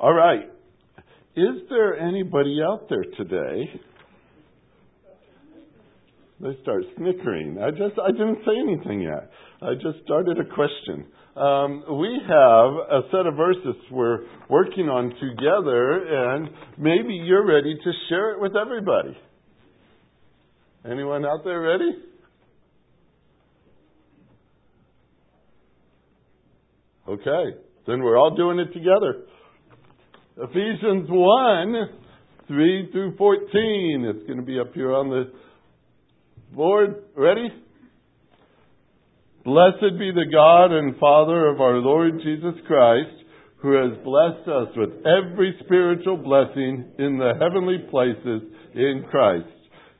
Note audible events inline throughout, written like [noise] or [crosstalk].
All right. Is there anybody out there today? They start snickering. I just I didn't say anything yet. I just started a question. Um, we have a set of verses we're working on together, and maybe you're ready to share it with everybody. Anyone out there ready? Okay, then we're all doing it together. Ephesians 1 3 through 14. It's going to be up here on the board. Ready? Blessed be the God and Father of our Lord Jesus Christ, who has blessed us with every spiritual blessing in the heavenly places in Christ,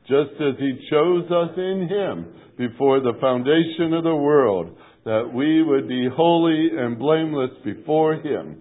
just as He chose us in Him before the foundation of the world, that we would be holy and blameless before Him.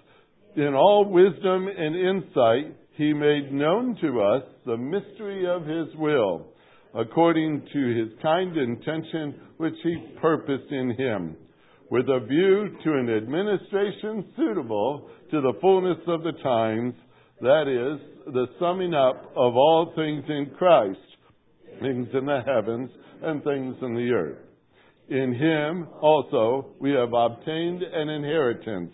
in all wisdom and insight, he made known to us the mystery of his will, according to his kind intention which he purposed in him, with a view to an administration suitable to the fullness of the times, that is, the summing up of all things in Christ, things in the heavens and things in the earth. In him also we have obtained an inheritance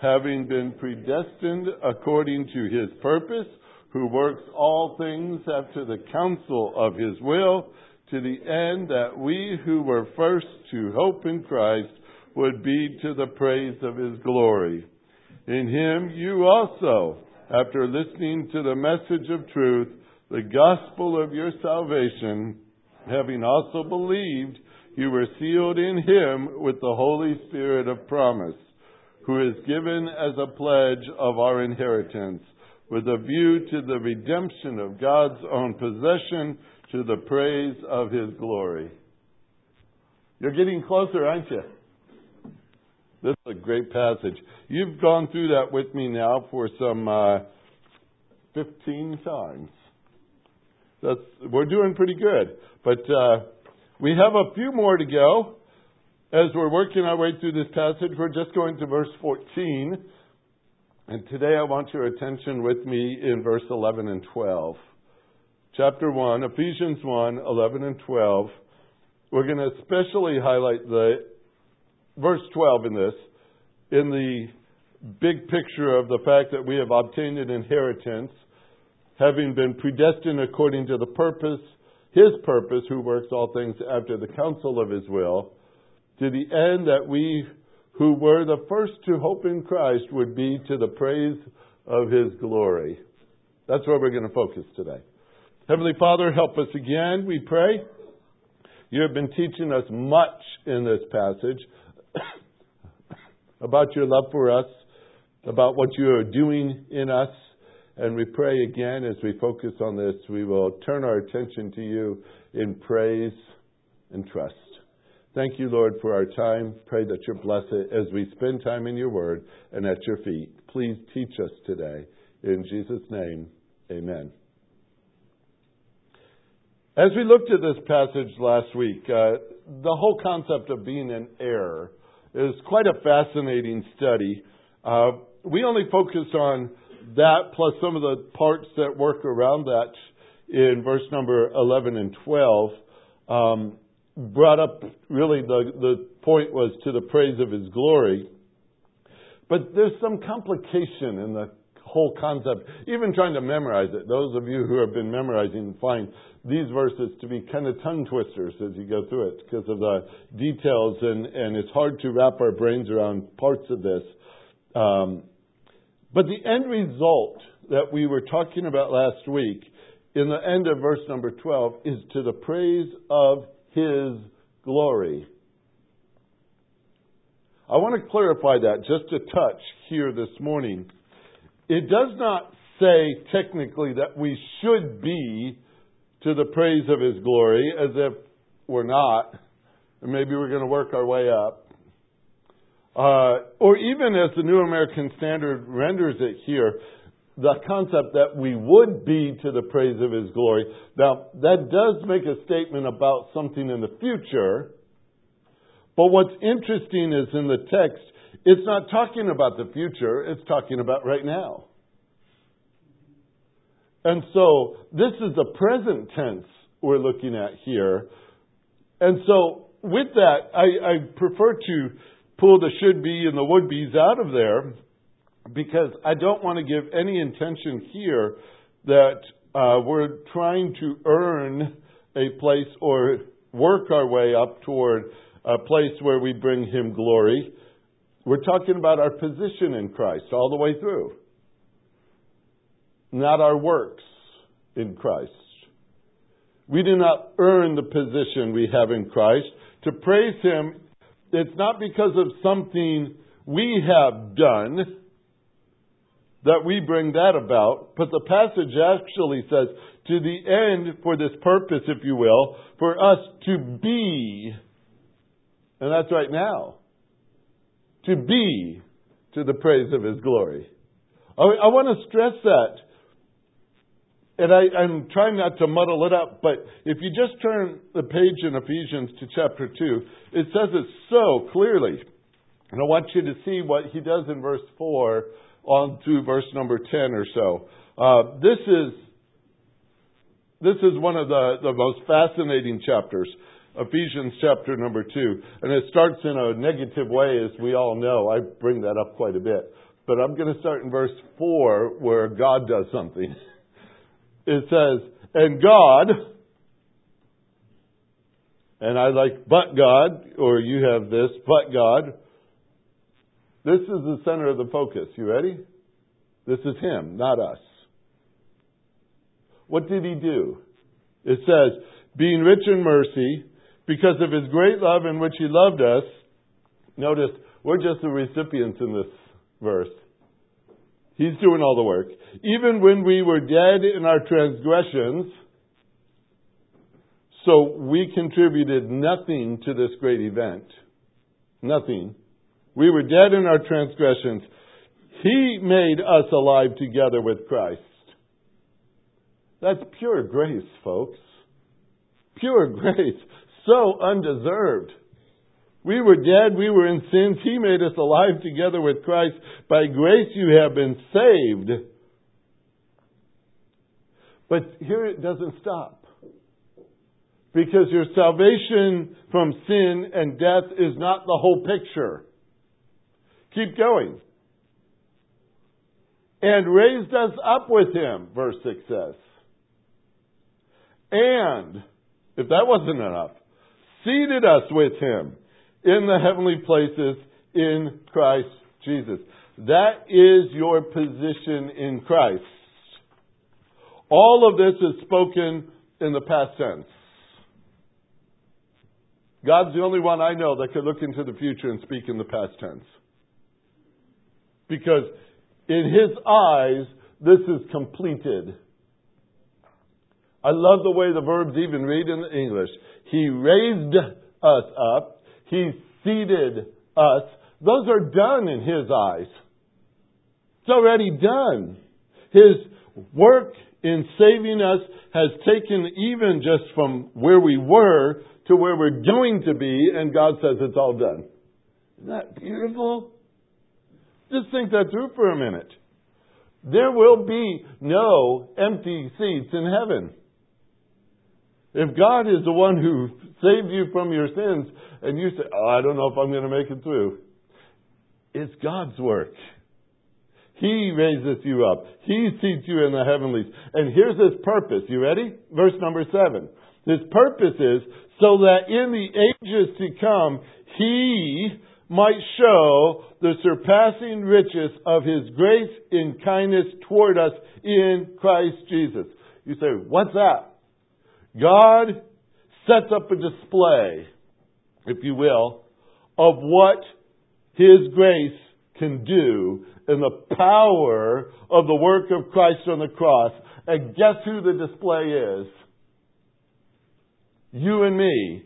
having been predestined according to his purpose, who works all things after the counsel of his will, to the end that we who were first to hope in Christ would be to the praise of his glory. In him you also, after listening to the message of truth, the gospel of your salvation, having also believed, you were sealed in him with the Holy Spirit of promise who is given as a pledge of our inheritance, with a view to the redemption of God's own possession to the praise of his glory. You're getting closer, aren't you? This is a great passage. You've gone through that with me now for some uh, 15 times. That's, we're doing pretty good. But uh, we have a few more to go. As we're working our way through this passage, we're just going to verse 14. And today I want your attention with me in verse 11 and 12. Chapter 1, Ephesians 1, 11 and 12. We're going to especially highlight the verse 12 in this, in the big picture of the fact that we have obtained an inheritance, having been predestined according to the purpose, his purpose, who works all things after the counsel of his will to the end that we who were the first to hope in Christ would be to the praise of his glory. That's where we're going to focus today. Heavenly Father, help us again, we pray. You have been teaching us much in this passage [coughs] about your love for us, about what you are doing in us. And we pray again as we focus on this, we will turn our attention to you in praise and trust. Thank you, Lord, for our time. Pray that you bless it as we spend time in your word and at your feet. Please teach us today. In Jesus' name, amen. As we looked at this passage last week, uh, the whole concept of being an heir is quite a fascinating study. Uh, we only focus on that plus some of the parts that work around that in verse number 11 and 12. Um, brought up really the, the point was to the praise of his glory. But there's some complication in the whole concept, even trying to memorize it. Those of you who have been memorizing find these verses to be kind of tongue twisters as you go through it because of the details, and, and it's hard to wrap our brains around parts of this. Um, but the end result that we were talking about last week in the end of verse number 12 is to the praise of his glory. I want to clarify that just a touch here this morning. it does not say technically that we should be to the praise of His glory as if we're not, and maybe we're going to work our way up. Uh, or even as the New American Standard renders it here, the concept that we would be to the praise of His glory. Now, that does make a statement about something in the future, but what's interesting is in the text, it's not talking about the future, it's talking about right now. And so, this is the present tense we're looking at here. And so, with that, I, I prefer to pull the should be and the would be's out of there because I don't want to give any intention here that uh, we're trying to earn a place or work our way up toward a place where we bring Him glory. We're talking about our position in Christ all the way through, not our works in Christ. We do not earn the position we have in Christ. To praise Him, it's not because of something we have done that we bring that about, but the passage actually says, to the end, for this purpose, if you will, for us to be, and that's right now, to be to the praise of His glory. I, I want to stress that. And I, I'm trying not to muddle it up, but if you just turn the page in Ephesians to chapter 2, it says it so clearly. And I want you to see what he does in verse 4 on to verse number 10 or so. Uh, this is this is one of the, the most fascinating chapters, Ephesians chapter number 2. And it starts in a negative way, as we all know. I bring that up quite a bit. But I'm going to start in verse 4, where God does something. [laughs] It says, And God, and I like, but God, or you have this, but God, this is the center of the focus. You ready? This is Him, not us. What did He do? It says, being rich in mercy, because of His great love in which He loved us. Notice, we're just the recipients in this verse. He's doing all the work. Even when we were dead in our transgressions, so we contributed nothing to this great event. Nothing. We were dead in our transgressions. He made us alive together with Christ. That's pure grace, folks. Pure [laughs] grace. So undeserved. We were dead, we were in sins. He made us alive together with Christ. By grace you have been saved. But here it doesn't stop. Because your salvation from sin and death is not the whole picture. Keep going. And raised us up with him, verse 6 says. And, if that wasn't enough, seated us with him in the heavenly places in Christ Jesus. That is your position in Christ. All of this is spoken in the past tense. God's the only one I know that could look into the future and speak in the past tense. Because in his eyes, this is completed. I love the way the verbs even read in the English. He raised us up. He seated us. Those are done in his eyes. It's already done. His work in saving us has taken even just from where we were to where we're going to be, and God says it's all done. Isn't that beautiful? Just think that through for a minute. There will be no empty seats in heaven. If God is the one who saved you from your sins and you say, oh, I don't know if I'm going to make it through, it's God's work. He raises you up. He seats you in the heavenlies. And here's his purpose. You ready? Verse number seven. His purpose is so that in the ages to come, he might show the surpassing riches of his grace in kindness toward us in Christ Jesus. You say, what's that? God sets up a display, if you will, of what his grace can do in the power of the work of Christ on the cross. And guess who the display is? You and me.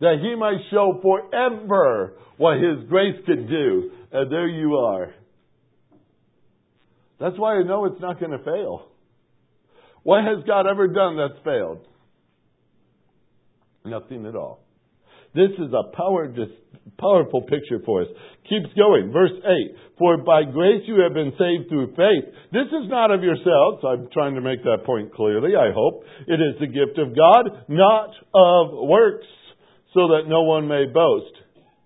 That he might show forever what his grace could do. And there you are. That's why I know it's not going to fail. What has God ever done that's failed? Nothing at all. This is a power, powerful picture for us. Keeps going. Verse 8. For by grace you have been saved through faith. This is not of yourselves. I'm trying to make that point clearly, I hope. It is the gift of God, not of works, so that no one may boast.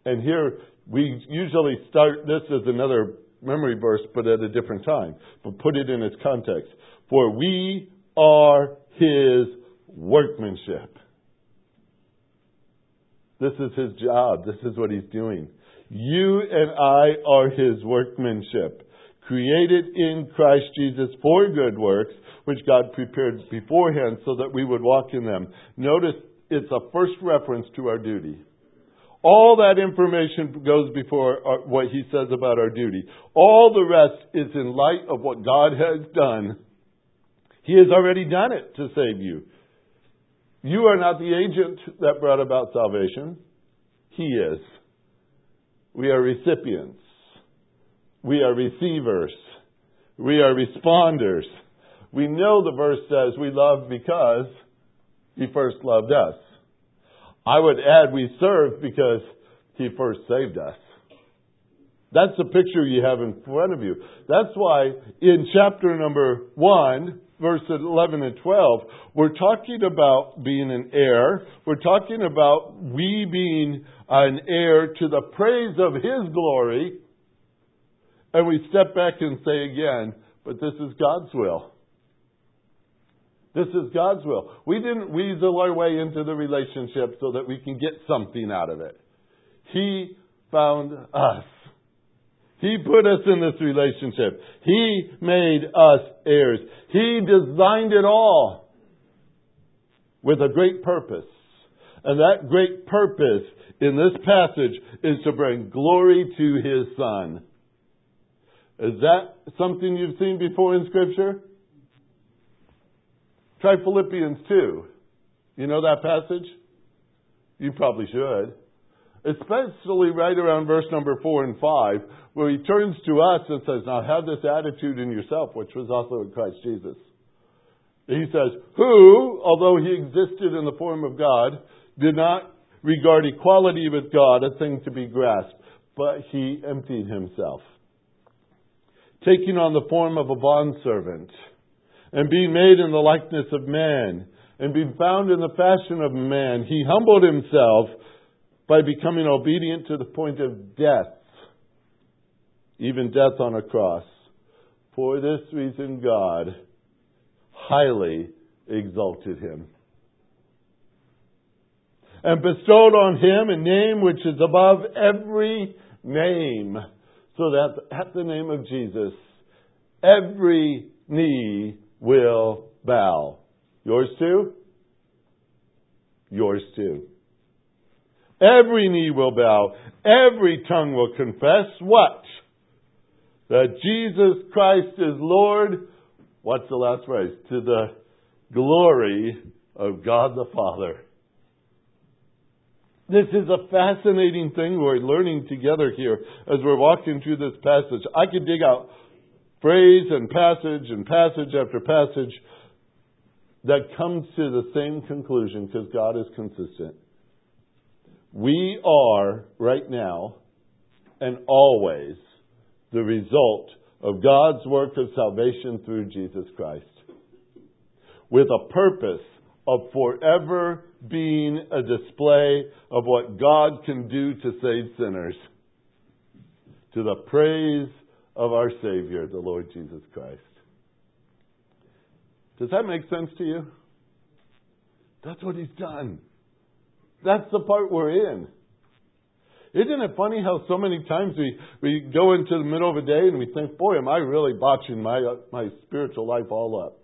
And here we usually start this as another memory verse, but at a different time. But put it in its context. For we are his workmanship. This is his job. This is what he's doing. You and I are his workmanship, created in Christ Jesus for good works, which God prepared beforehand so that we would walk in them. Notice it's a first reference to our duty. All that information goes before our, what he says about our duty. All the rest is in light of what God has done. He has already done it to save you. You are not the agent that brought about salvation. He is. We are recipients. We are receivers. We are responders. We know the verse says we love because He first loved us. I would add we serve because He first saved us. That's the picture you have in front of you. That's why in chapter number 1, verses 11 and 12, we're talking about being an heir. We're talking about we being an heir to the praise of His glory. And we step back and say again, but this is God's will. This is God's will. We didn't weasel our way into the relationship so that we can get something out of it. He found us. He put us in this relationship. He made us heirs. He designed it all with a great purpose. And that great purpose in this passage is to bring glory to His Son. Is that something you've seen before in Scripture? Try Philippians 2. You know that passage? You probably should. Especially right around verse number 4 and 5, where he turns to us and says, Now have this attitude in yourself, which was also in Christ Jesus. He says, Who, although he existed in the form of God, did not regard equality with God a thing to be grasped, but he emptied himself, taking on the form of a bondservant and being made in the likeness of man, and being found in the fashion of man, he humbled himself by becoming obedient to the point of death, even death on a cross. For this reason, God highly exalted him and bestowed on him a name which is above every name, so that at the name of Jesus, every knee will bow. Yours too? Yours too. Every knee will bow. Every tongue will confess what? That Jesus Christ is Lord. What's the last phrase? To the glory of God the Father. This is a fascinating thing we're learning together here as we're walking through this passage. I could dig out phrase and passage and passage after passage that comes to the same conclusion because God is consistent. We are, right now and always, the result of God's work of salvation through Jesus Christ, with a purpose of forever being a display of what God can do to save sinners, to the praise of our Savior, the Lord Jesus Christ. Does that make sense to you? That's what He's done. That's the part we're in. Isn't it funny how so many times we, we go into the middle of a day and we think, boy, am I really botching my, uh, my spiritual life all up?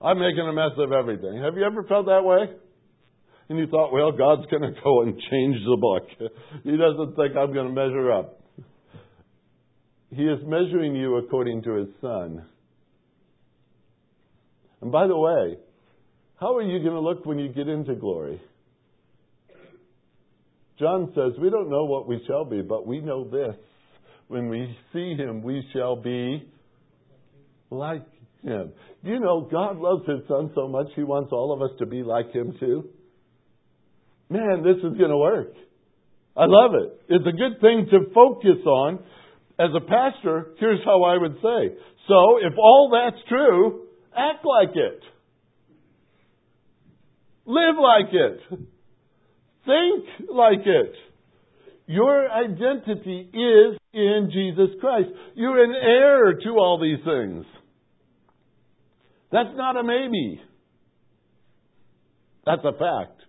I'm making a mess of everything. Have you ever felt that way? And you thought, well, God's going to go and change the book. [laughs] He doesn't think I'm going to measure up. He is measuring you according to His Son. And by the way, how are you going to look when you get into glory? John says, We don't know what we shall be, but we know this. When we see him, we shall be like him. Do you know God loves his son so much he wants all of us to be like him too? Man, this is going to work. I love it. It's a good thing to focus on. As a pastor, here's how I would say. So, if all that's true, act like it. Live like it. Think like it. Your identity is in Jesus Christ. You're an heir to all these things. That's not a maybe. That's a fact.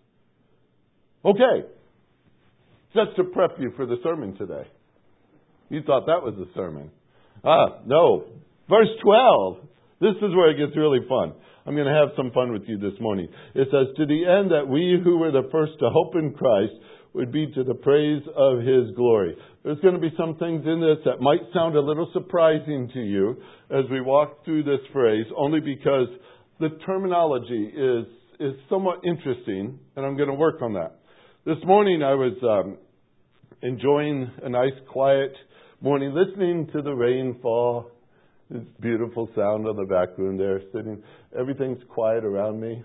Okay. Just to prep you for the sermon today. You thought that was a sermon. Ah, no. Verse 12. This is where it gets really fun. I'm going to have some fun with you this morning. It says, To the end that we who were the first to hope in Christ would be to the praise of his glory. There's going to be some things in this that might sound a little surprising to you as we walk through this phrase, only because the terminology is, is somewhat interesting, and I'm going to work on that. This morning I was um, enjoying a nice, quiet morning, listening to the rainfall. This beautiful sound on the back room there, sitting. Everything's quiet around me.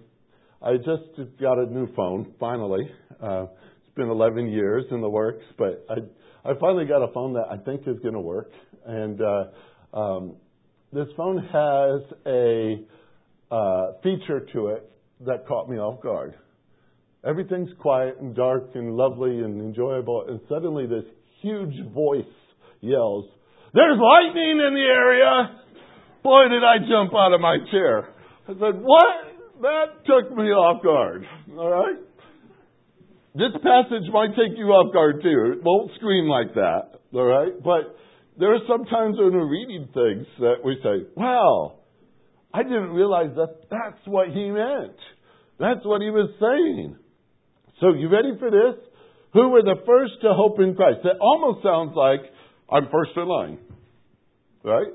I just got a new phone, finally. Uh, it's been 11 years in the works, but I, I finally got a phone that I think is going to work. And uh, um, this phone has a uh, feature to it that caught me off guard. Everything's quiet and dark and lovely and enjoyable, and suddenly this huge voice yells, There's lightning in the area! Boy, did I jump out of my chair. I said, What? That took me off guard. All right? This passage might take you off guard too. It won't scream like that, all right? But there are some times when we're reading things that we say, wow, I didn't realize that that's what he meant. That's what he was saying. So, you ready for this? Who were the first to hope in Christ? That almost sounds like I'm first in line, right?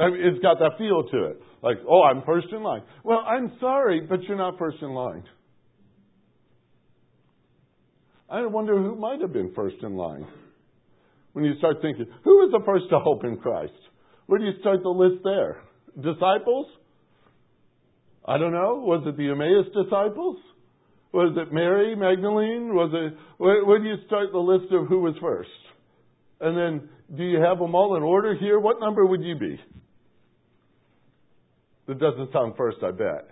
I mean, it's got that feel to it. Like, oh, I'm first in line. Well, I'm sorry, but you're not first in line. I wonder who might have been first in line. When you start thinking, who was the first to hope in Christ? Where do you start the list there? Disciples? I don't know. Was it the Emmaus disciples? Was it Mary Magdalene? Was it where, where do you start the list of who was first? And then do you have them all in order here? What number would you be? That doesn't sound first, I bet.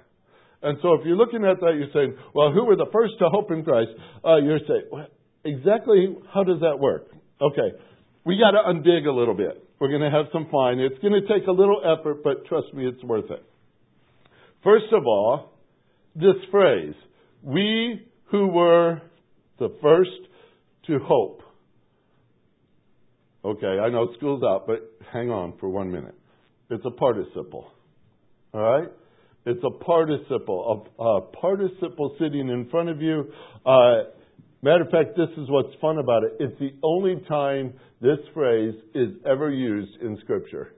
And so if you're looking at that, you're saying, well, who were the first to hope in Christ? Uh, you're saying, well, exactly how does that work? Okay, we got to undig a little bit. We're going to have some fun. It's going to take a little effort, but trust me, it's worth it. First of all, this phrase, we who were the first to hope. Okay, I know school's out, but hang on for one minute. It's a participle. All right? It's a participle, a, a participle sitting in front of you. Uh, matter of fact, this is what's fun about it. It's the only time this phrase is ever used in Scripture.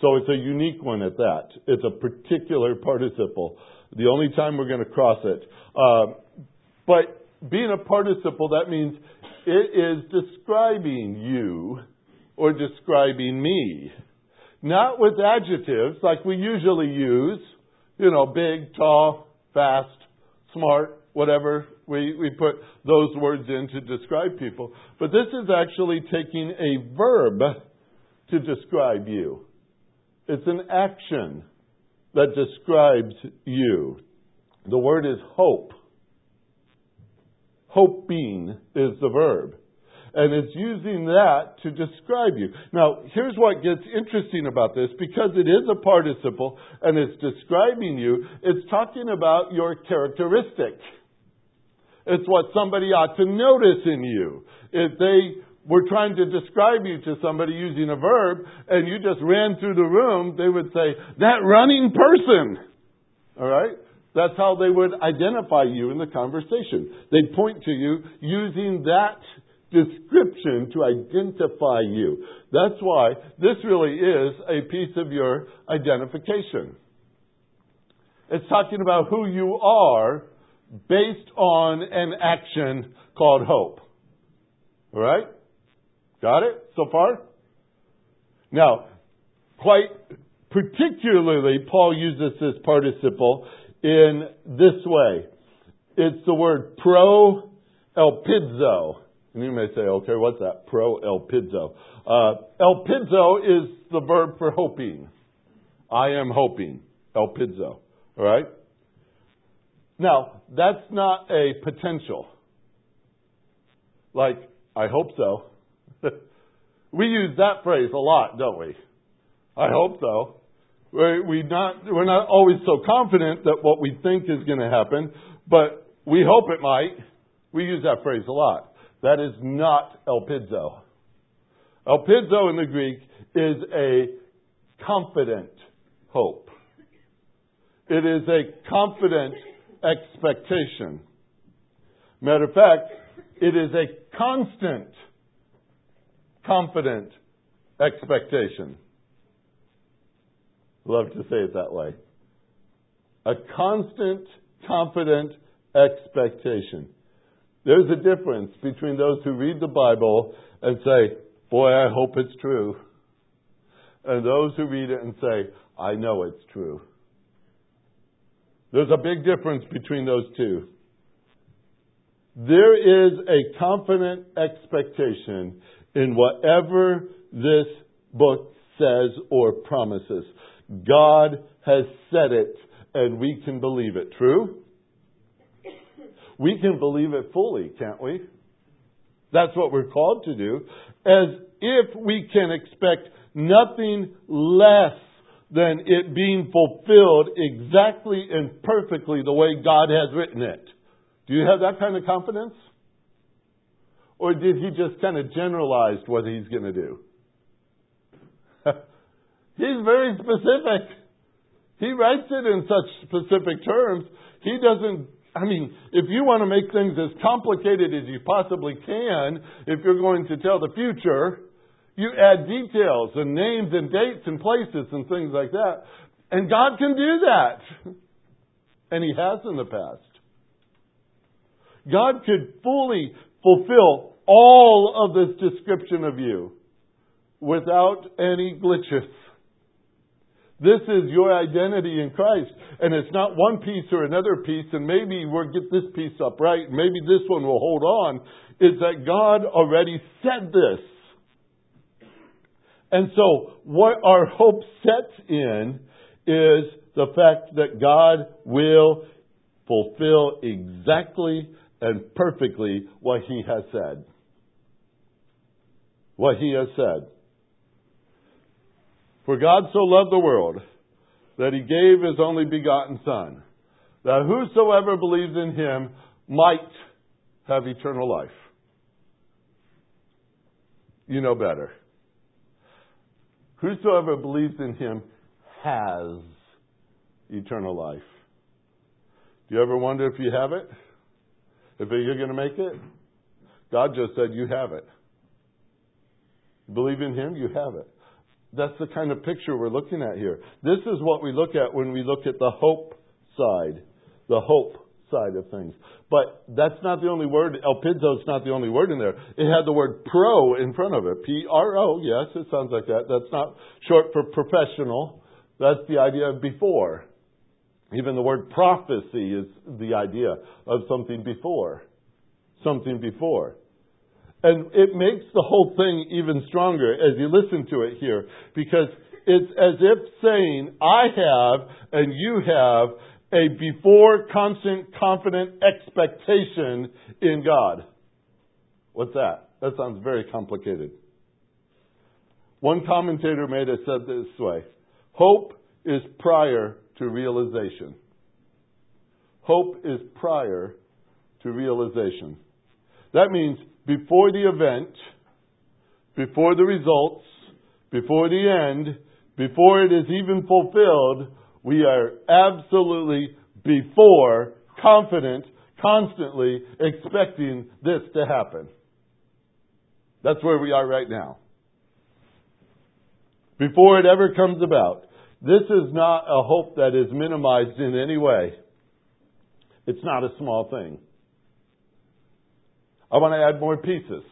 So it's a unique one at that. It's a particular participle. The only time we're going to cross it. Uh, but being a participle, that means it is describing you or describing me. Not with adjectives like we usually use, you know, big, tall, fast, smart, whatever. We, we put those words in to describe people. But this is actually taking a verb to describe you. It's an action that describes you. The word is hope. Hoping is the verb and it's using that to describe you. Now, here's what gets interesting about this because it is a participle and it's describing you, it's talking about your characteristic. It's what somebody ought to notice in you. If they were trying to describe you to somebody using a verb and you just ran through the room, they would say, that running person. All right? That's how they would identify you in the conversation. They'd point to you using that description to identify you. That's why this really is a piece of your identification. It's talking about who you are based on an action called hope. All right? Got it so far? Now, quite particularly, Paul uses this participle in this way. It's the word pro elpidzo. And you may say, okay, what's that? Pro elpidzo. Uh, elpidzo is the verb for hoping. I am hoping. Elpidzo. All right? Now, that's not a potential. Like, I hope so. [laughs] we use that phrase a lot, don't we? I hope so. We're, not, we're not always so confident that what we think is going to happen, but we hope it might. We use that phrase a lot. That is not elpidzo. Elpidzo in the Greek is a confident hope. It is a confident expectation. Matter of fact, it is a constant, confident expectation. Love to say it that way. A constant, confident expectation. There's a difference between those who read the Bible and say, Boy, I hope it's true, and those who read it and say, I know it's true. There's a big difference between those two. There is a confident expectation in whatever this book says or promises. God has said it, and we can believe it. True? We can believe it fully, can't we? That's what we're called to do. As if we can expect nothing less than it being fulfilled exactly and perfectly the way God has written it. Do you have that kind of confidence? Or did he just kind of generalize what he's going to do? He's very specific. He writes it in such specific terms. He doesn't, I mean, if you want to make things as complicated as you possibly can, if you're going to tell the future, you add details and names and dates and places and things like that. And God can do that. And He has in the past. God could fully fulfill all of this description of you without any glitches. This is your identity in Christ. And it's not one piece or another piece, and maybe we'll get this piece up right, maybe this one will hold on. Is that God already said this. And so, what our hope sets in is the fact that God will fulfill exactly and perfectly what He has said. What He has said. For God so loved the world that He gave His only begotten Son, that whosoever believes in Him might have eternal life. You know better. Whosoever believes in him has eternal life. Do you ever wonder if you have it? If you're going to make it? God just said you have it. Believe in him, you have it. That's the kind of picture we're looking at here. This is what we look at when we look at the hope side. The hope side of things. But that's not the only word. Elpidzo is not the only word in there. It had the word pro in front of it. P R O. Yes, it sounds like that. That's not short for professional. That's the idea of before. Even the word prophecy is the idea of something before. Something before. And it makes the whole thing even stronger as you listen to it here because it's as if saying, I have and you have a before constant confident expectation in God. What's that? That sounds very complicated. One commentator made it said this way Hope is prior to realization. Hope is prior to realization. That means before the event, before the results, before the end, before it is even fulfilled, we are absolutely before confident, constantly expecting this to happen. That's where we are right now. Before it ever comes about. This is not a hope that is minimized in any way. It's not a small thing. I want to add more pieces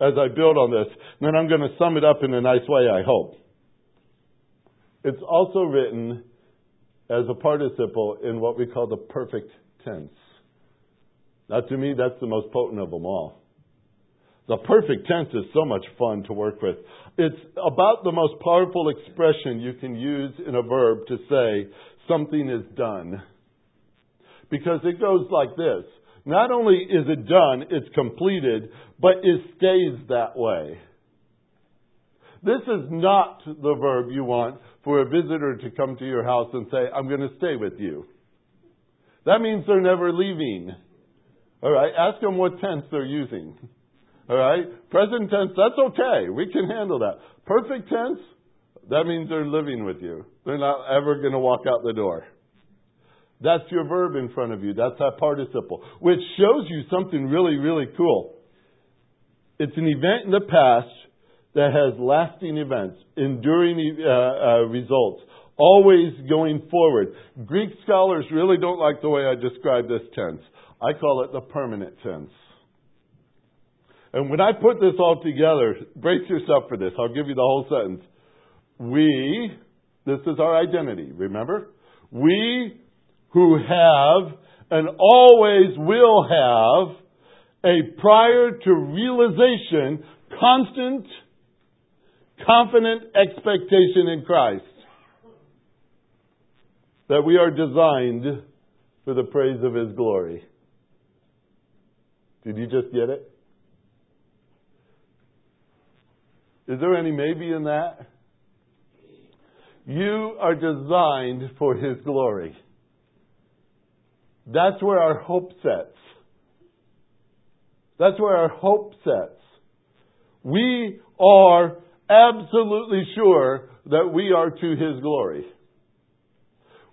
as I build on this. And then I'm going to sum it up in a nice way, I hope. It's also written as a participle in what we call the perfect tense. Now, to me, that's the most potent of them all. The perfect tense is so much fun to work with. It's about the most powerful expression you can use in a verb to say something is done. Because it goes like this. Not only is it done, it's completed, but it stays that way. This is not the verb you want for a visitor to come to your house and say, I'm going to stay with you. That means they're never leaving. All right? Ask them what tense they're using. All right? Present tense, that's okay. We can handle that. Perfect tense, that means they're living with you. They're not ever going to walk out the door. That's your verb in front of you. That's that participle, which shows you something really, really cool. It's an event in the past that has lasting events, enduring uh, uh, results, always going forward. Greek scholars really don't like the way I describe this tense. I call it the permanent tense. And when I put this all together, brace yourself for this. I'll give you the whole sentence. We, this is our identity, remember? We who have and always will have a prior to realization, constant, confident expectation in Christ. That we are designed for the praise of His glory. Did you just get it? Is there any maybe in that? You are designed for His glory. That's where our hope sets. That's where our hope sets. We are absolutely sure that we are to His glory.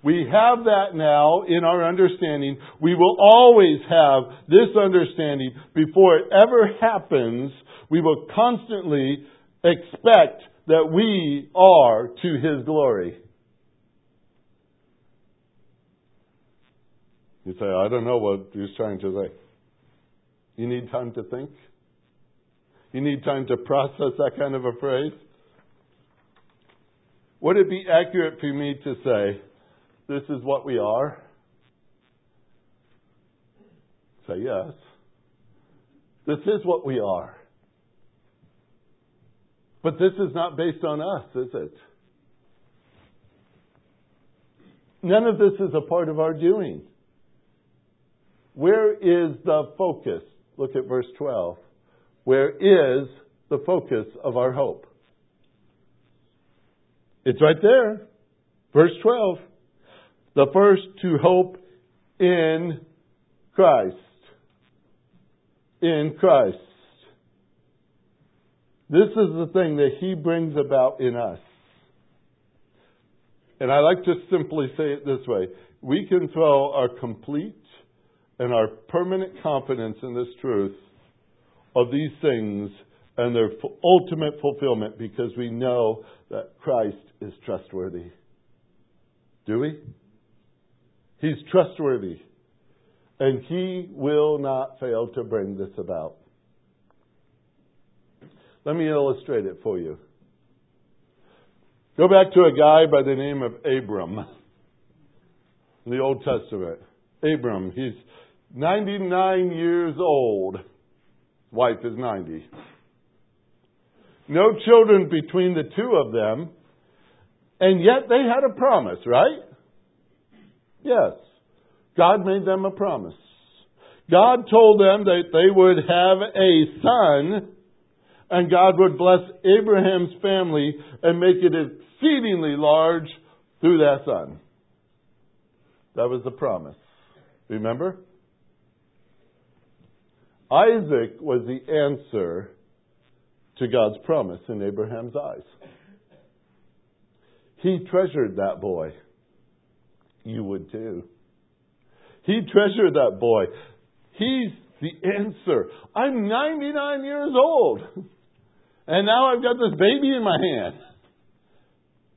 We have that now in our understanding. We will always have this understanding before it ever happens. We will constantly expect that we are to His glory. You say, I don't know what he's trying to say. You need time to think? You need time to process that kind of a phrase? Would it be accurate for me to say, this is what we are? Say yes. This is what we are. But this is not based on us, is it? None of this is a part of our doing. Where is the focus? Look at verse 12. Where is the focus of our hope? It's right there. Verse 12. The first to hope in Christ. In Christ. This is the thing that He brings about in us. And I like to simply say it this way we can throw our complete and our permanent confidence in this truth of these things and their ultimate fulfillment because we know that Christ is trustworthy. Do we? He's trustworthy. And he will not fail to bring this about. Let me illustrate it for you. Go back to a guy by the name of Abram in the Old Testament. Abram, he's 99 years old. Wife is 90. No children between the two of them, and yet they had a promise, right? Yes. God made them a promise. God told them that they would have a son, and God would bless Abraham's family and make it exceedingly large through that son. That was the promise. Remember? Isaac was the answer to God's promise in Abraham's eyes. He treasured that boy. You would too. He treasured that boy. He's the answer. I'm 99 years old. And now I've got this baby in my hand.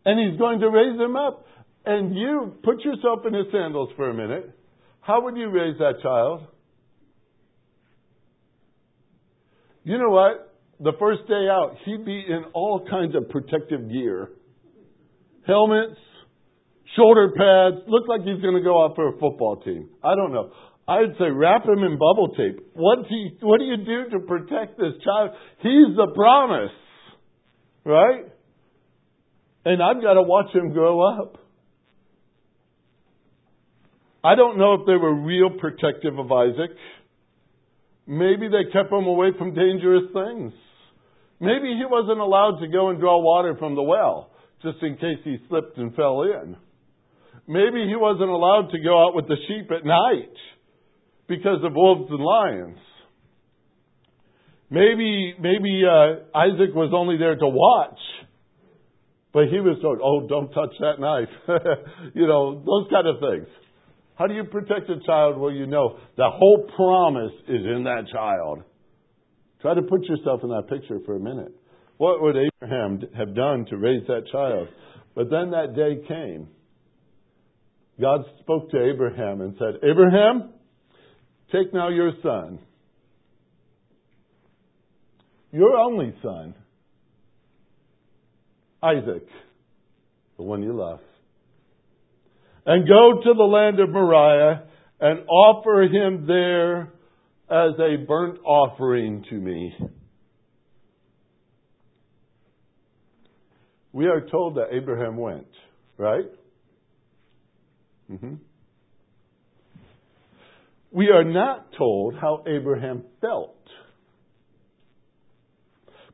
And he's going to raise him up. And you put yourself in his sandals for a minute. How would you raise that child? You know what? The first day out, he'd be in all kinds of protective gear helmets, shoulder pads, look like he's going to go out for a football team. I don't know. I'd say wrap him in bubble tape. What do you, what do you do to protect this child? He's the promise, right? And I've got to watch him grow up. I don't know if they were real protective of Isaac. Maybe they kept him away from dangerous things. Maybe he wasn't allowed to go and draw water from the well, just in case he slipped and fell in. Maybe he wasn't allowed to go out with the sheep at night because of wolves and lions. Maybe, maybe uh, Isaac was only there to watch, but he was told, "Oh, don't touch that knife," [laughs] you know, those kind of things. How do you protect a child Well, you know the whole promise is in that child? Try to put yourself in that picture for a minute. What would Abraham have done to raise that child? But then that day came. God spoke to Abraham and said, Abraham, take now your son, your only son, Isaac, the one you love and go to the land of Moriah and offer him there as a burnt offering to me. We are told that Abraham went, right? Mm-hmm. We are not told how Abraham felt,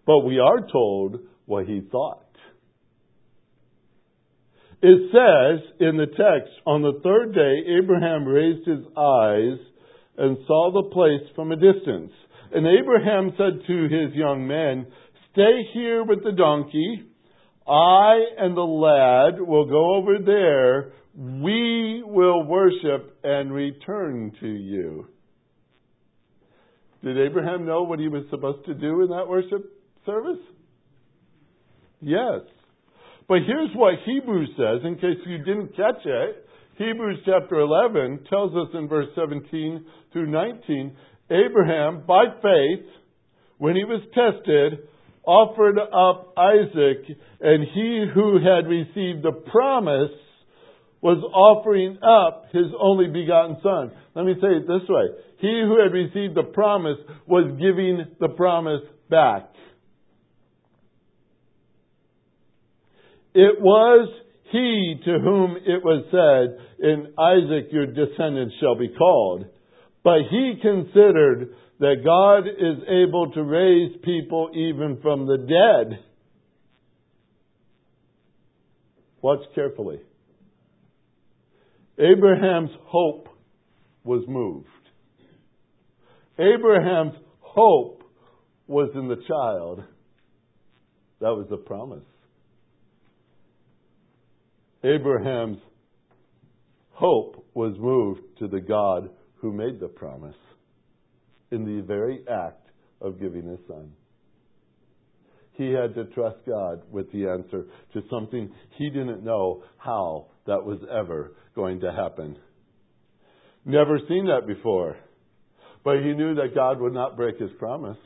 but we are told what he thought. It says in the text, on the third day, Abraham raised his eyes and saw the place from a distance. And Abraham said to his young men, Stay here with the donkey. I and the lad will go over there. We will worship and return to you. Did Abraham know what he was supposed to do in that worship service? Yes. But here's what Hebrews says, in case you didn't catch it. Hebrews chapter 11 tells us in verse 17 through 19 Abraham, by faith, when he was tested, offered up Isaac, and he who had received the promise was offering up his only begotten son. Let me say it this way He who had received the promise was giving the promise back. It was he to whom it was said, In Isaac your descendants shall be called. But he considered that God is able to raise people even from the dead. Watch carefully. Abraham's hope was moved. Abraham's hope was in the child. That was the promise. Abraham's hope was moved to the God who made the promise in the very act of giving his son. He had to trust God with the answer to something he didn't know how that was ever going to happen. Never seen that before. But he knew that God would not break his promise.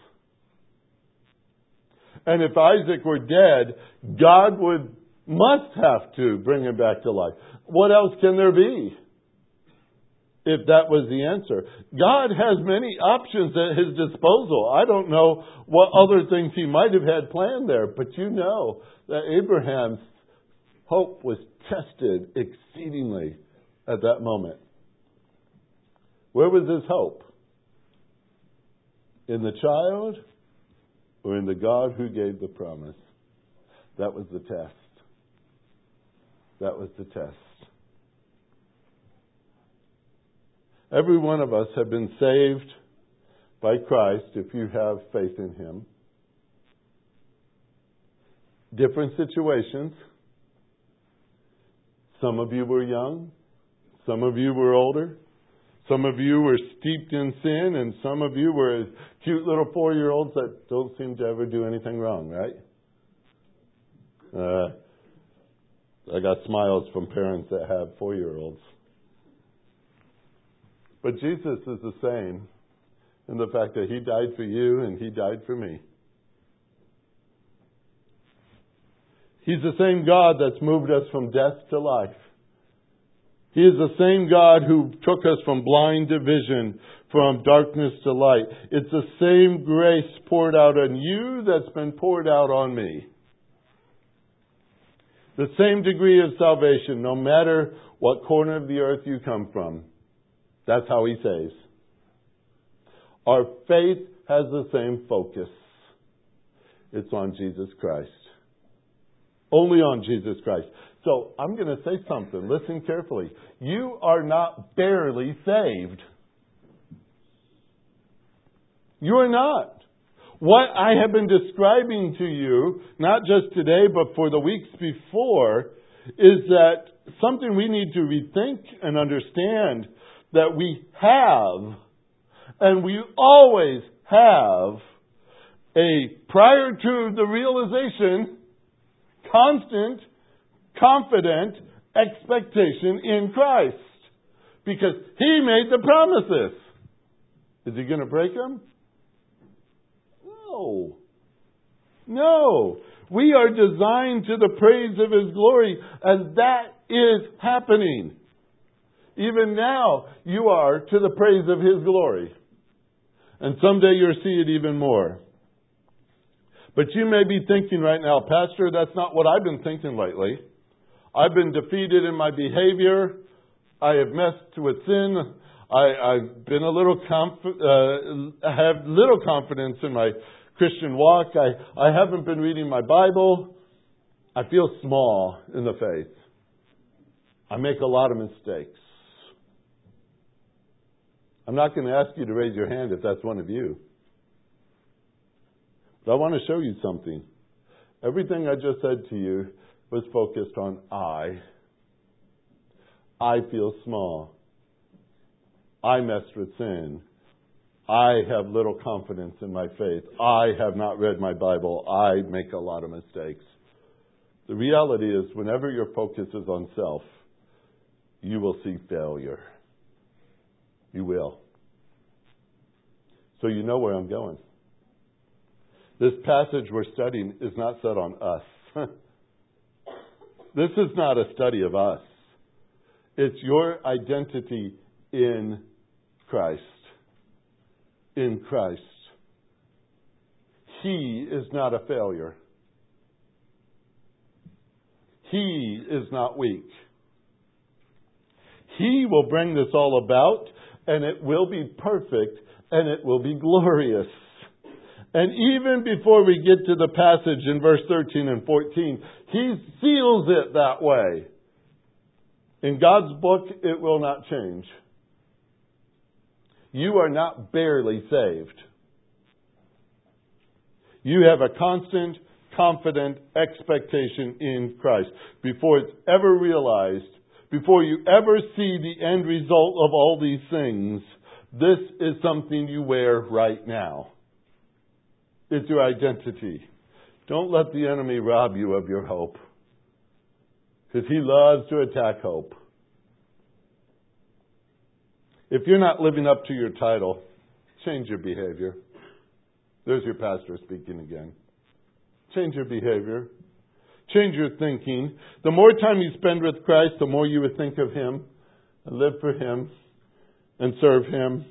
And if Isaac were dead, God would must have to bring him back to life. What else can there be? If that was the answer. God has many options at his disposal. I don't know what other things he might have had planned there, but you know that Abraham's hope was tested exceedingly at that moment. Where was his hope? In the child or in the God who gave the promise? That was the test. That was the test. Every one of us have been saved by Christ if you have faith in Him. Different situations. Some of you were young, some of you were older, Some of you were steeped in sin, and some of you were cute little four year olds that don't seem to ever do anything wrong, right? Uh, I got smiles from parents that have four year olds. But Jesus is the same in the fact that He died for you and He died for me. He's the same God that's moved us from death to life. He is the same God who took us from blind to vision, from darkness to light. It's the same grace poured out on you that's been poured out on me. The same degree of salvation, no matter what corner of the earth you come from. That's how He saves. Our faith has the same focus. It's on Jesus Christ. Only on Jesus Christ. So I'm going to say something. Listen carefully. You are not barely saved. You are not. What I have been describing to you, not just today, but for the weeks before, is that something we need to rethink and understand that we have, and we always have, a prior to the realization, constant, confident expectation in Christ. Because He made the promises. Is He going to break them? No. No. We are designed to the praise of His glory, and that is happening. Even now, you are to the praise of His glory. And someday you'll see it even more. But you may be thinking right now, Pastor, that's not what I've been thinking lately. I've been defeated in my behavior. I have messed with sin. I, have been a little conf- uh, have little confidence in my Christian walk. I, I haven't been reading my Bible. I feel small in the faith. I make a lot of mistakes. I'm not going to ask you to raise your hand if that's one of you. But I want to show you something. Everything I just said to you was focused on I. I feel small. I messed with sin. I have little confidence in my faith. I have not read my Bible. I make a lot of mistakes. The reality is, whenever your focus is on self, you will see failure. You will. So you know where I'm going. This passage we're studying is not set on us. [laughs] This is not a study of us. It's your identity in Christ. In Christ. He is not a failure. He is not weak. He will bring this all about, and it will be perfect, and it will be glorious. And even before we get to the passage in verse 13 and 14, he seals it that way. In God's book, it will not change. You are not barely saved. You have a constant, confident expectation in Christ. Before it's ever realized, before you ever see the end result of all these things, this is something you wear right now. It's your identity. Don't let the enemy rob you of your hope. Because he loves to attack hope. If you're not living up to your title, change your behavior. There's your pastor speaking again. Change your behavior. Change your thinking. The more time you spend with Christ, the more you would think of Him and live for Him and serve Him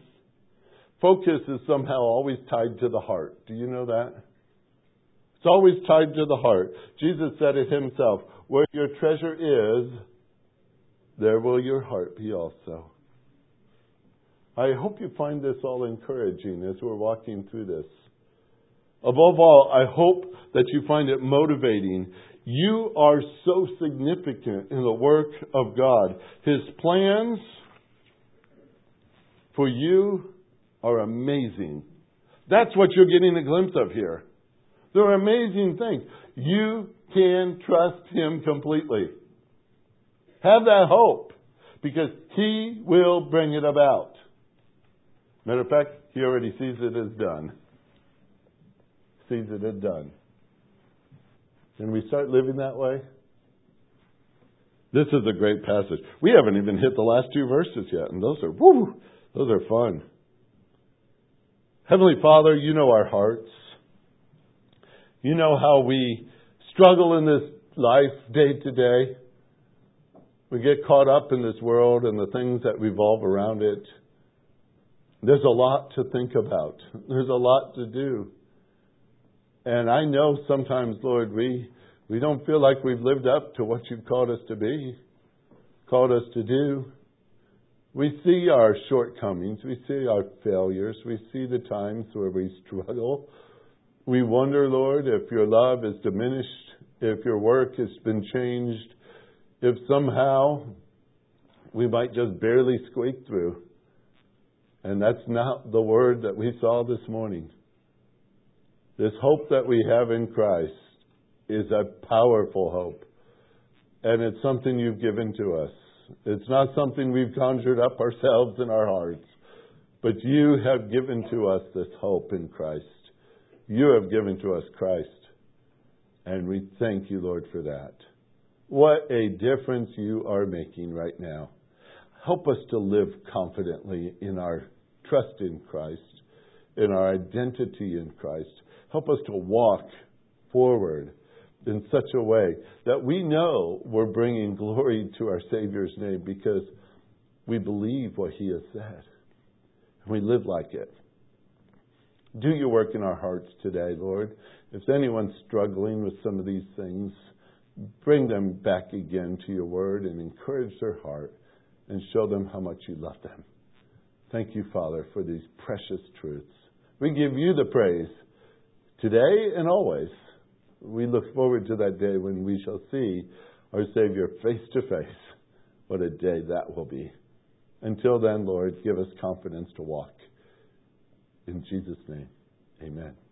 Focus is somehow always tied to the heart. Do you know that? It's always tied to the heart. Jesus said it himself Where your treasure is, there will your heart be also. I hope you find this all encouraging as we're walking through this. Above all, I hope that you find it motivating. You are so significant in the work of God. His plans for you are amazing. That's what you're getting a glimpse of here. They're amazing things. You can trust Him completely. Have that hope because He will bring it about. Matter of fact, he already sees it as done. Sees it as done. Can we start living that way? This is a great passage. We haven't even hit the last two verses yet, and those are woo, those are fun. Heavenly Father, you know our hearts. You know how we struggle in this life day to day. We get caught up in this world and the things that revolve around it. There's a lot to think about. [laughs] There's a lot to do. And I know sometimes, Lord, we, we don't feel like we've lived up to what you've called us to be, called us to do. We see our shortcomings, we see our failures, we see the times where we struggle. We wonder, Lord, if your love is diminished, if your work has been changed, if somehow we might just barely squeak through. And that's not the word that we saw this morning. This hope that we have in Christ is a powerful hope. And it's something you've given to us. It's not something we've conjured up ourselves in our hearts, but you have given to us this hope in Christ. You have given to us Christ. And we thank you, Lord, for that. What a difference you are making right now. Help us to live confidently in our trust in Christ, in our identity in Christ. Help us to walk forward in such a way that we know we're bringing glory to our Savior's name because we believe what He has said. And we live like it. Do your work in our hearts today, Lord. If anyone's struggling with some of these things, bring them back again to your word and encourage their heart and show them how much you love them. Thank you, Father, for these precious truths. We give you the praise today and always. We look forward to that day when we shall see our Savior face to face. What a day that will be. Until then, Lord, give us confidence to walk. In Jesus' name, amen.